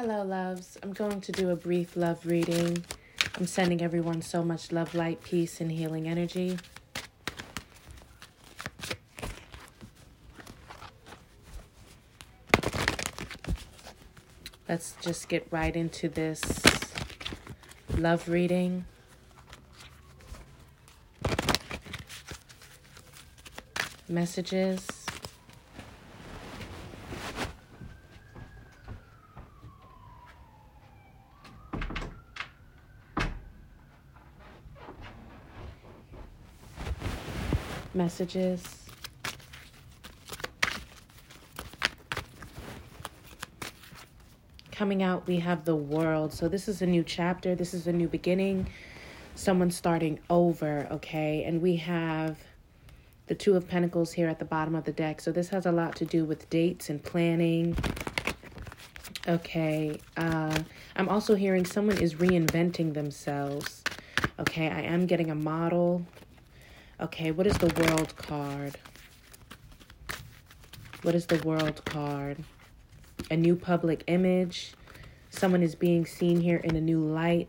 Hello, loves. I'm going to do a brief love reading. I'm sending everyone so much love, light, peace, and healing energy. Let's just get right into this love reading. Messages. Messages. Coming out, we have the world. So, this is a new chapter. This is a new beginning. Someone starting over, okay? And we have the Two of Pentacles here at the bottom of the deck. So, this has a lot to do with dates and planning. Okay. Uh, I'm also hearing someone is reinventing themselves. Okay. I am getting a model. Okay. What is the world card? What is the world card? a new public image. Someone is being seen here in a new light.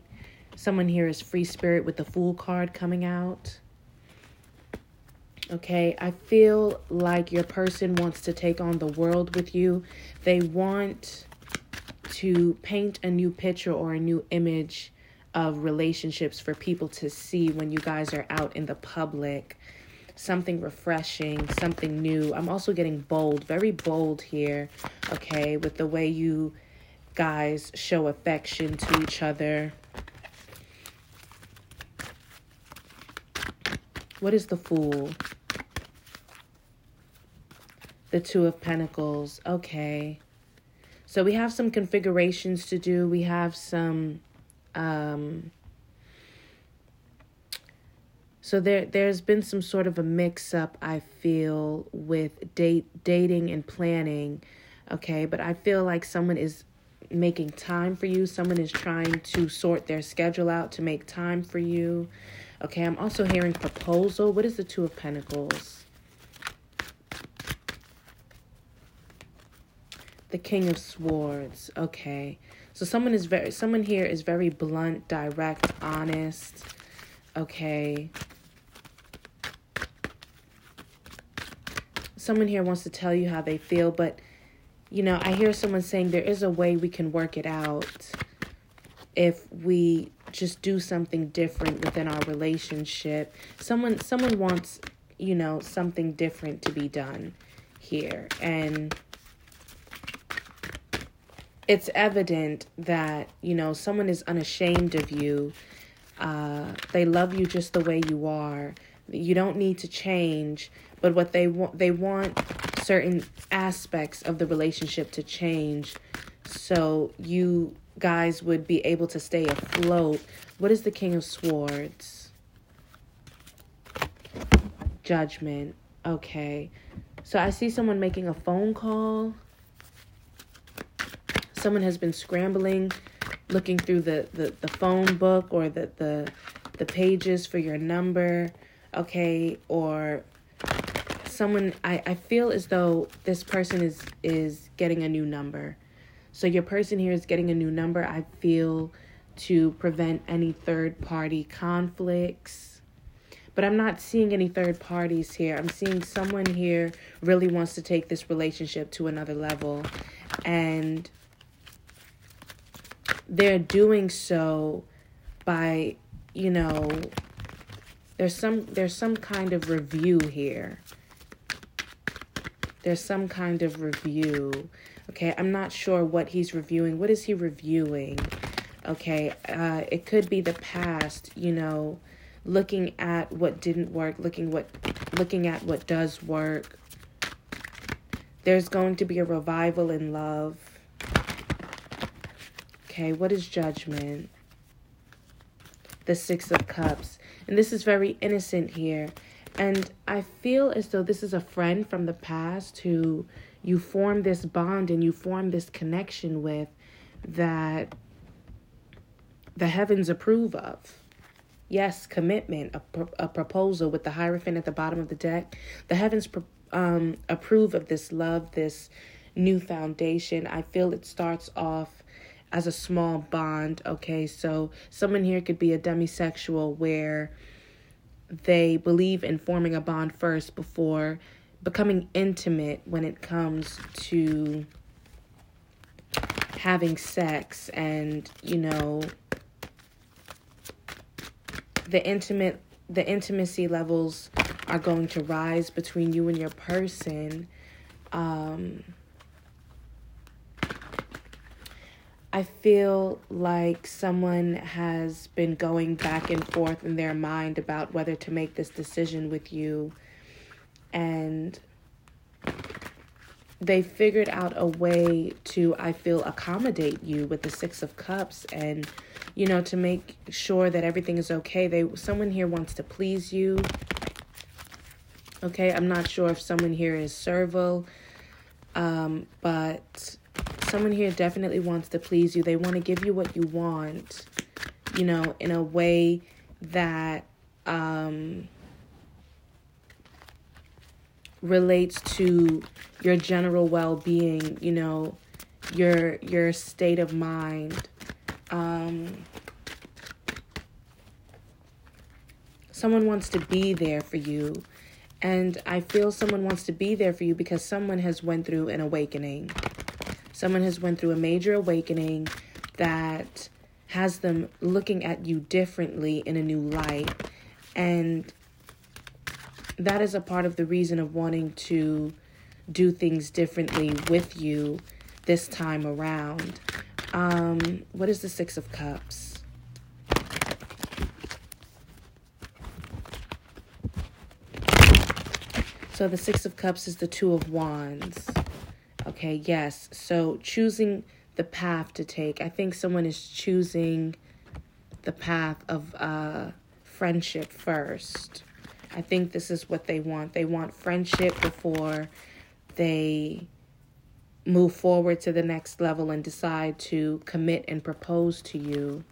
Someone here is free spirit with the fool card coming out. Okay, I feel like your person wants to take on the world with you. They want to paint a new picture or a new image of relationships for people to see when you guys are out in the public something refreshing, something new. I'm also getting bold, very bold here, okay, with the way you guys show affection to each other. What is the Fool? The Two of Pentacles. Okay. So we have some configurations to do. We have some um so there there's been some sort of a mix up I feel with date dating and planning. Okay, but I feel like someone is making time for you. Someone is trying to sort their schedule out to make time for you. Okay, I'm also hearing proposal. What is the 2 of pentacles? The King of Swords. Okay. So someone is very someone here is very blunt, direct, honest. Okay. someone here wants to tell you how they feel, but you know, I hear someone saying there is a way we can work it out if we just do something different within our relationship. Someone someone wants, you know, something different to be done here. And it's evident that, you know, someone is unashamed of you. Uh, they love you just the way you are. You don't need to change but what they want they want certain aspects of the relationship to change. So you guys would be able to stay afloat. What is the king of swords? Judgment. Okay. So i see someone making a phone call someone has been scrambling looking through the the, the phone book or the the the pages for your number okay or someone I, I feel as though this person is is getting a new number. So your person here is getting a new number. I feel to prevent any third party conflicts. But I'm not seeing any third parties here. I'm seeing someone here really wants to take this relationship to another level and they're doing so by, you know, there's some there's some kind of review here there's some kind of review. Okay, I'm not sure what he's reviewing. What is he reviewing? Okay, uh, it could be the past, you know, looking at what didn't work, looking what looking at what does work. There's going to be a revival in love. Okay, what is judgment? The 6 of cups. And this is very innocent here. And I feel as though this is a friend from the past who you form this bond and you form this connection with that the heavens approve of. Yes, commitment, a, a proposal with the Hierophant at the bottom of the deck. The heavens um, approve of this love, this new foundation. I feel it starts off as a small bond. Okay, so someone here could be a demisexual where they believe in forming a bond first before becoming intimate when it comes to having sex and you know the intimate the intimacy levels are going to rise between you and your person um I feel like someone has been going back and forth in their mind about whether to make this decision with you. And they figured out a way to, I feel, accommodate you with the Six of Cups and, you know, to make sure that everything is okay. They someone here wants to please you. Okay, I'm not sure if someone here is servo, um, but someone here definitely wants to please you. They want to give you what you want, you know, in a way that um, relates to your general well-being, you know, your your state of mind. Um, someone wants to be there for you and i feel someone wants to be there for you because someone has went through an awakening someone has went through a major awakening that has them looking at you differently in a new light. And that is a part of the reason of wanting to do things differently with you this time around. Um what is the 6 of cups? So the 6 of cups is the 2 of wands Okay, yes. So choosing the path to take. I think someone is choosing the path of uh, friendship first. I think this is what they want. They want friendship before they move forward to the next level and decide to commit and propose to you.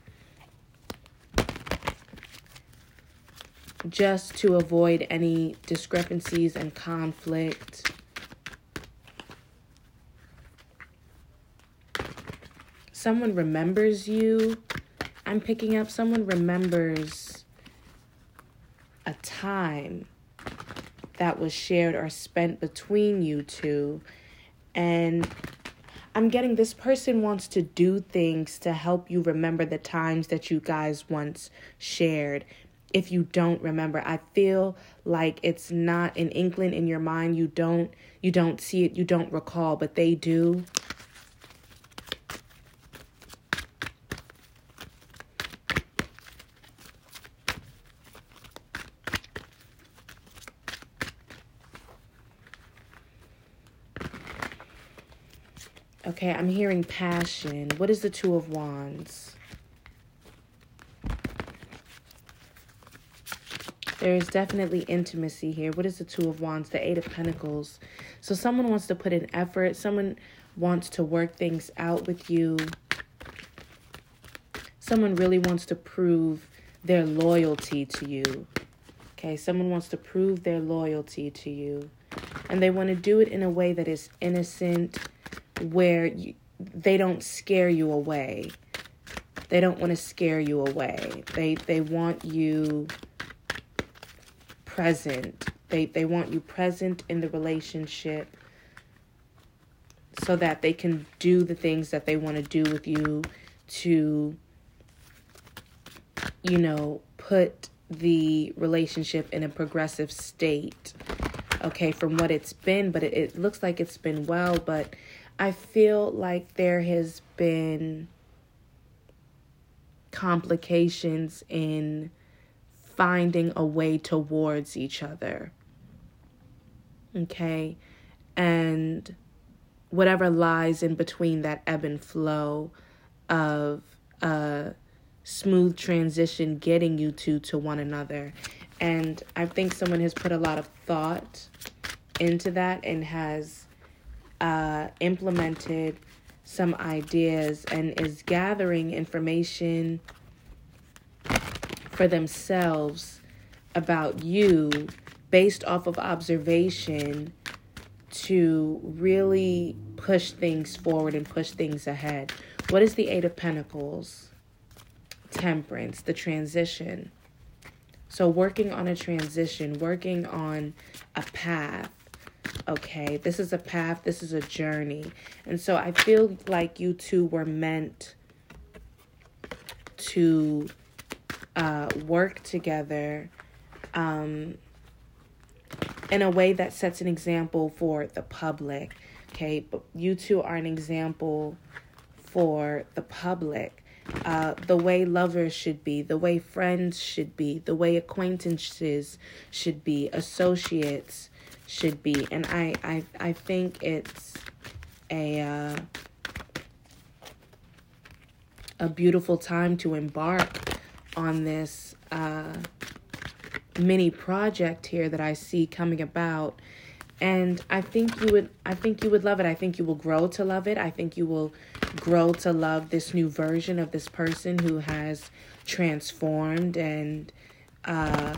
Just to avoid any discrepancies and conflict someone remembers you. I'm picking up someone remembers a time that was shared or spent between you two. And I'm getting this person wants to do things to help you remember the times that you guys once shared. If you don't remember, I feel like it's not an inkling in your mind. You don't you don't see it, you don't recall, but they do. Okay, I'm hearing passion. What is the Two of Wands? There is definitely intimacy here. What is the Two of Wands? The Eight of Pentacles. So someone wants to put in effort. Someone wants to work things out with you. Someone really wants to prove their loyalty to you. Okay, someone wants to prove their loyalty to you. And they want to do it in a way that is innocent where you, they don't scare you away. They don't want to scare you away. They they want you present. They they want you present in the relationship so that they can do the things that they want to do with you to you know, put the relationship in a progressive state. Okay, from what it's been, but it, it looks like it's been well, but I feel like there has been complications in finding a way towards each other. Okay? And whatever lies in between that ebb and flow of a smooth transition getting you two to one another. And I think someone has put a lot of thought into that and has uh, implemented some ideas and is gathering information for themselves about you based off of observation to really push things forward and push things ahead. What is the Eight of Pentacles? Temperance, the transition. So, working on a transition, working on a path. Okay, this is a path, this is a journey. And so, I feel like you two were meant to uh, work together um, in a way that sets an example for the public. Okay, but you two are an example for the public. Uh, the way lovers should be, the way friends should be, the way acquaintances should be, associates should be, and I I I think it's a uh, a beautiful time to embark on this uh, mini project here that I see coming about. And I think you would I think you would love it. I think you will grow to love it. I think you will grow to love this new version of this person who has transformed and uh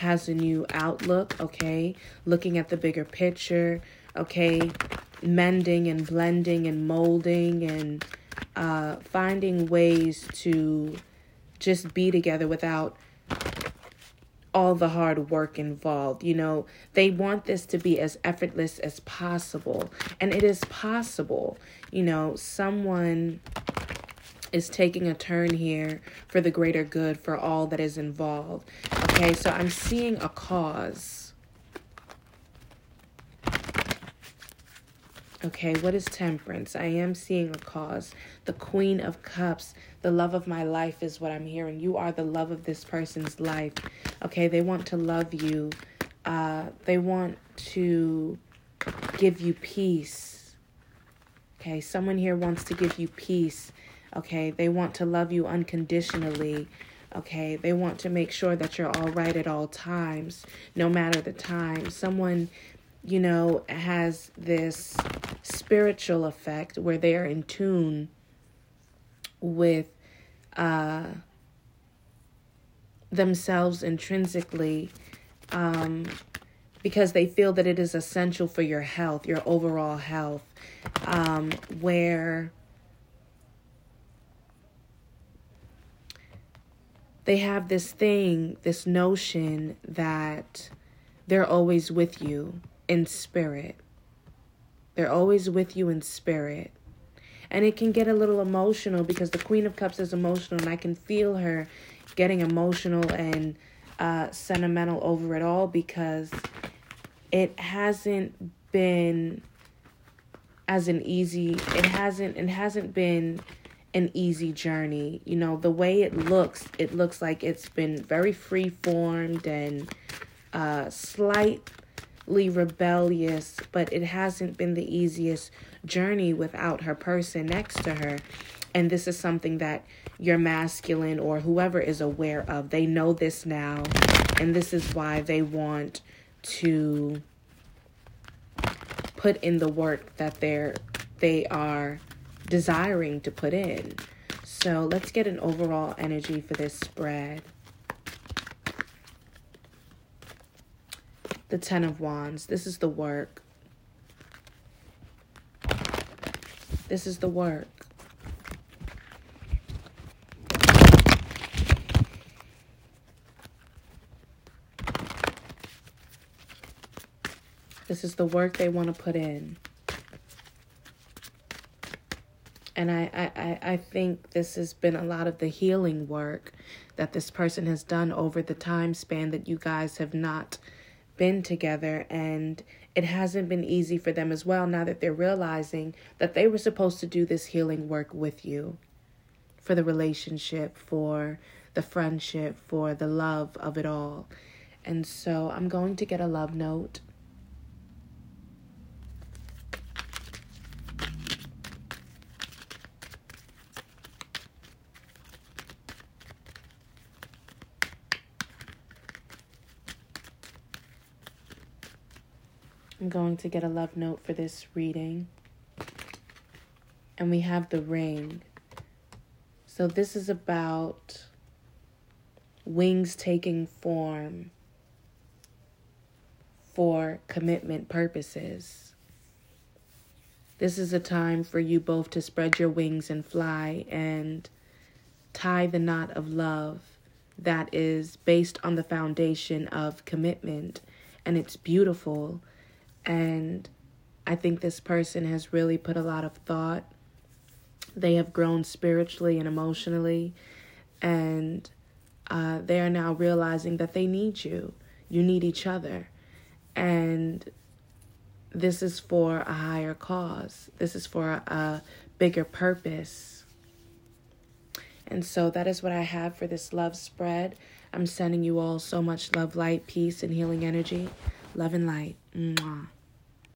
has a new outlook, okay? Looking at the bigger picture, okay? Mending and blending and molding and uh, finding ways to just be together without all the hard work involved. You know, they want this to be as effortless as possible. And it is possible. You know, someone is taking a turn here for the greater good for all that is involved. Okay, so I'm seeing a cause Okay, what is temperance? I am seeing a cause. The Queen of Cups, the love of my life is what I'm hearing. You are the love of this person's life. Okay, they want to love you. Uh, they want to give you peace. Okay, someone here wants to give you peace. Okay, they want to love you unconditionally. Okay, they want to make sure that you're all right at all times, no matter the time. Someone you know, has this spiritual effect where they are in tune with uh, themselves intrinsically um, because they feel that it is essential for your health, your overall health, um, where they have this thing, this notion that they're always with you in spirit. They're always with you in spirit. And it can get a little emotional because the Queen of Cups is emotional, and I can feel her getting emotional and uh, sentimental over it all because it hasn't been as an easy it hasn't it hasn't been an easy journey you know the way it looks it looks like it's been very free formed and uh slight rebellious, but it hasn't been the easiest journey without her person next to her. And this is something that your masculine or whoever is aware of. They know this now, and this is why they want to put in the work that they're they are desiring to put in. So let's get an overall energy for this spread. the Ten of Wands. This is the work. This is the work. This is the work they want to put in. And I, I, I think this has been a lot of the healing work that this person has done over the time span that you guys have not been together and it hasn't been easy for them as well now that they're realizing that they were supposed to do this healing work with you for the relationship, for the friendship, for the love of it all. And so I'm going to get a love note going to get a love note for this reading. And we have the ring. So this is about wings taking form for commitment purposes. This is a time for you both to spread your wings and fly and tie the knot of love that is based on the foundation of commitment. And it's beautiful. And I think this person has really put a lot of thought. They have grown spiritually and emotionally. And uh, they are now realizing that they need you. You need each other. And this is for a higher cause, this is for a bigger purpose. And so that is what I have for this love spread. I'm sending you all so much love, light, peace, and healing energy. Love and light. 嗯啊。